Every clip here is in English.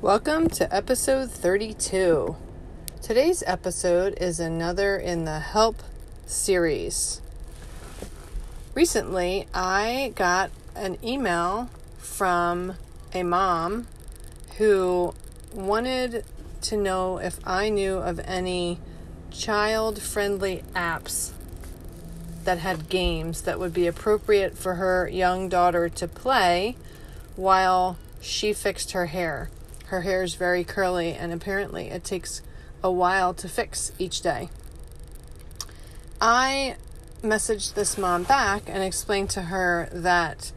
Welcome to episode 32. Today's episode is another in the Help series. Recently, I got an email from a mom who wanted to know if I knew of any child friendly apps that had games that would be appropriate for her young daughter to play while she fixed her hair. Her hair is very curly, and apparently it takes a while to fix each day. I messaged this mom back and explained to her that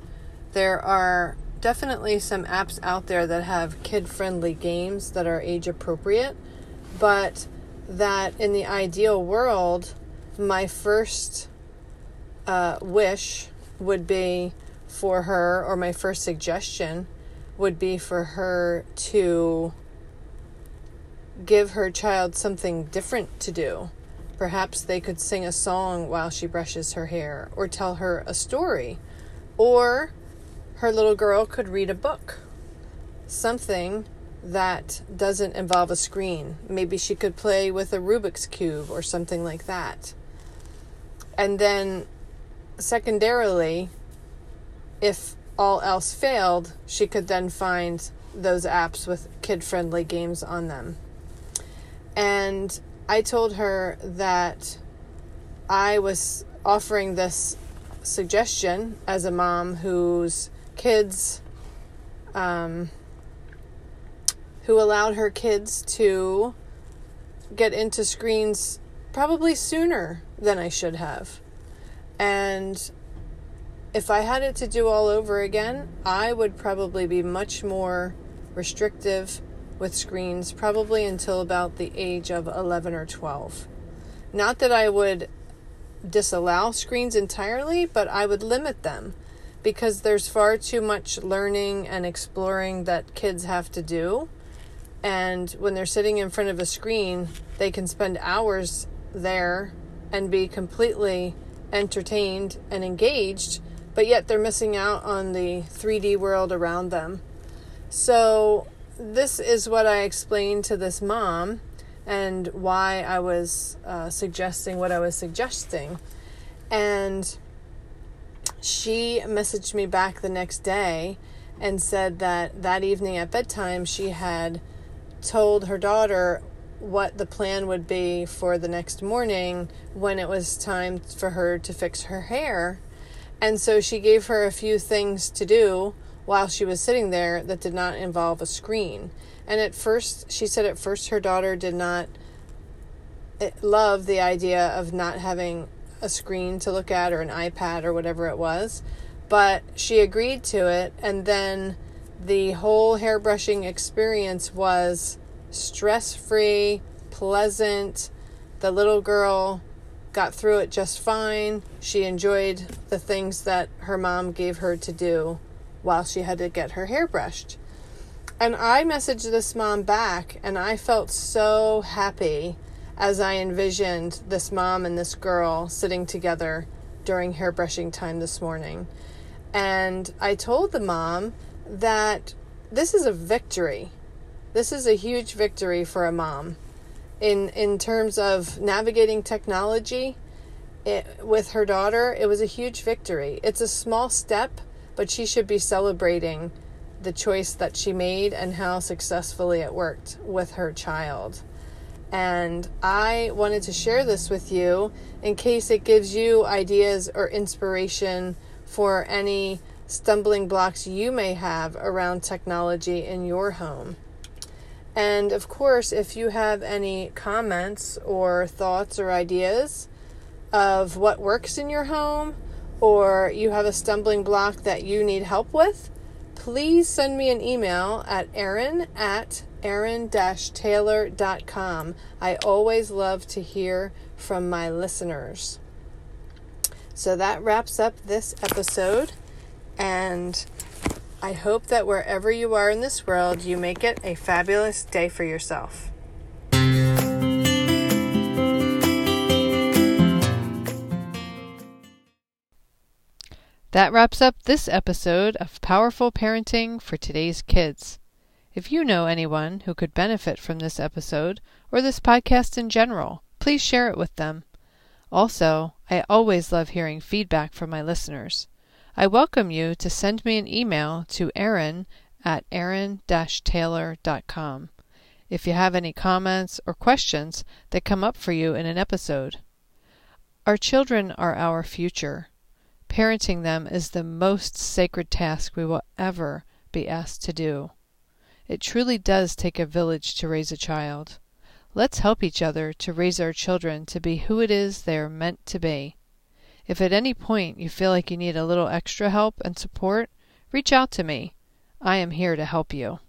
there are definitely some apps out there that have kid friendly games that are age appropriate, but that in the ideal world, my first uh, wish would be for her, or my first suggestion would be for her to give her child something different to do. Perhaps they could sing a song while she brushes her hair, or tell her a story, or her little girl could read a book. Something that doesn't involve a screen. Maybe she could play with a Rubik's Cube or something like that. And then, secondarily, if all else failed, she could then find those apps with kid friendly games on them. And I told her that I was offering this suggestion as a mom whose kids, um, who allowed her kids to get into screens probably sooner than I should have. And if I had it to do all over again, I would probably be much more restrictive with screens, probably until about the age of 11 or 12. Not that I would disallow screens entirely, but I would limit them because there's far too much learning and exploring that kids have to do. And when they're sitting in front of a screen, they can spend hours there and be completely entertained and engaged but yet they're missing out on the 3D world around them. So, this is what I explained to this mom and why I was uh, suggesting what I was suggesting. And she messaged me back the next day and said that that evening at bedtime she had told her daughter what the plan would be for the next morning when it was time for her to fix her hair and so she gave her a few things to do while she was sitting there that did not involve a screen. And at first, she said at first her daughter did not eh, love the idea of not having a screen to look at or an iPad or whatever it was. But she agreed to it. And then the whole hairbrushing experience was stress free, pleasant. The little girl got through it just fine. She enjoyed the things that her mom gave her to do while she had to get her hair brushed. And I messaged this mom back, and I felt so happy as I envisioned this mom and this girl sitting together during hairbrushing time this morning. And I told the mom that this is a victory. This is a huge victory for a mom in in terms of navigating technology it, with her daughter, it was a huge victory. It's a small step, but she should be celebrating the choice that she made and how successfully it worked with her child. And I wanted to share this with you in case it gives you ideas or inspiration for any stumbling blocks you may have around technology in your home. And of course, if you have any comments or thoughts or ideas of what works in your home, or you have a stumbling block that you need help with, please send me an email at erin at erin-taylor.com. I always love to hear from my listeners. So that wraps up this episode, and I hope that wherever you are in this world, you make it a fabulous day for yourself. That wraps up this episode of Powerful Parenting for Today's Kids. If you know anyone who could benefit from this episode or this podcast in general, please share it with them. Also, I always love hearing feedback from my listeners. I welcome you to send me an email to erin at erin-taylor.com if you have any comments or questions that come up for you in an episode. Our children are our future. Parenting them is the most sacred task we will ever be asked to do. It truly does take a village to raise a child. Let's help each other to raise our children to be who it is they are meant to be. If at any point you feel like you need a little extra help and support, reach out to me. I am here to help you.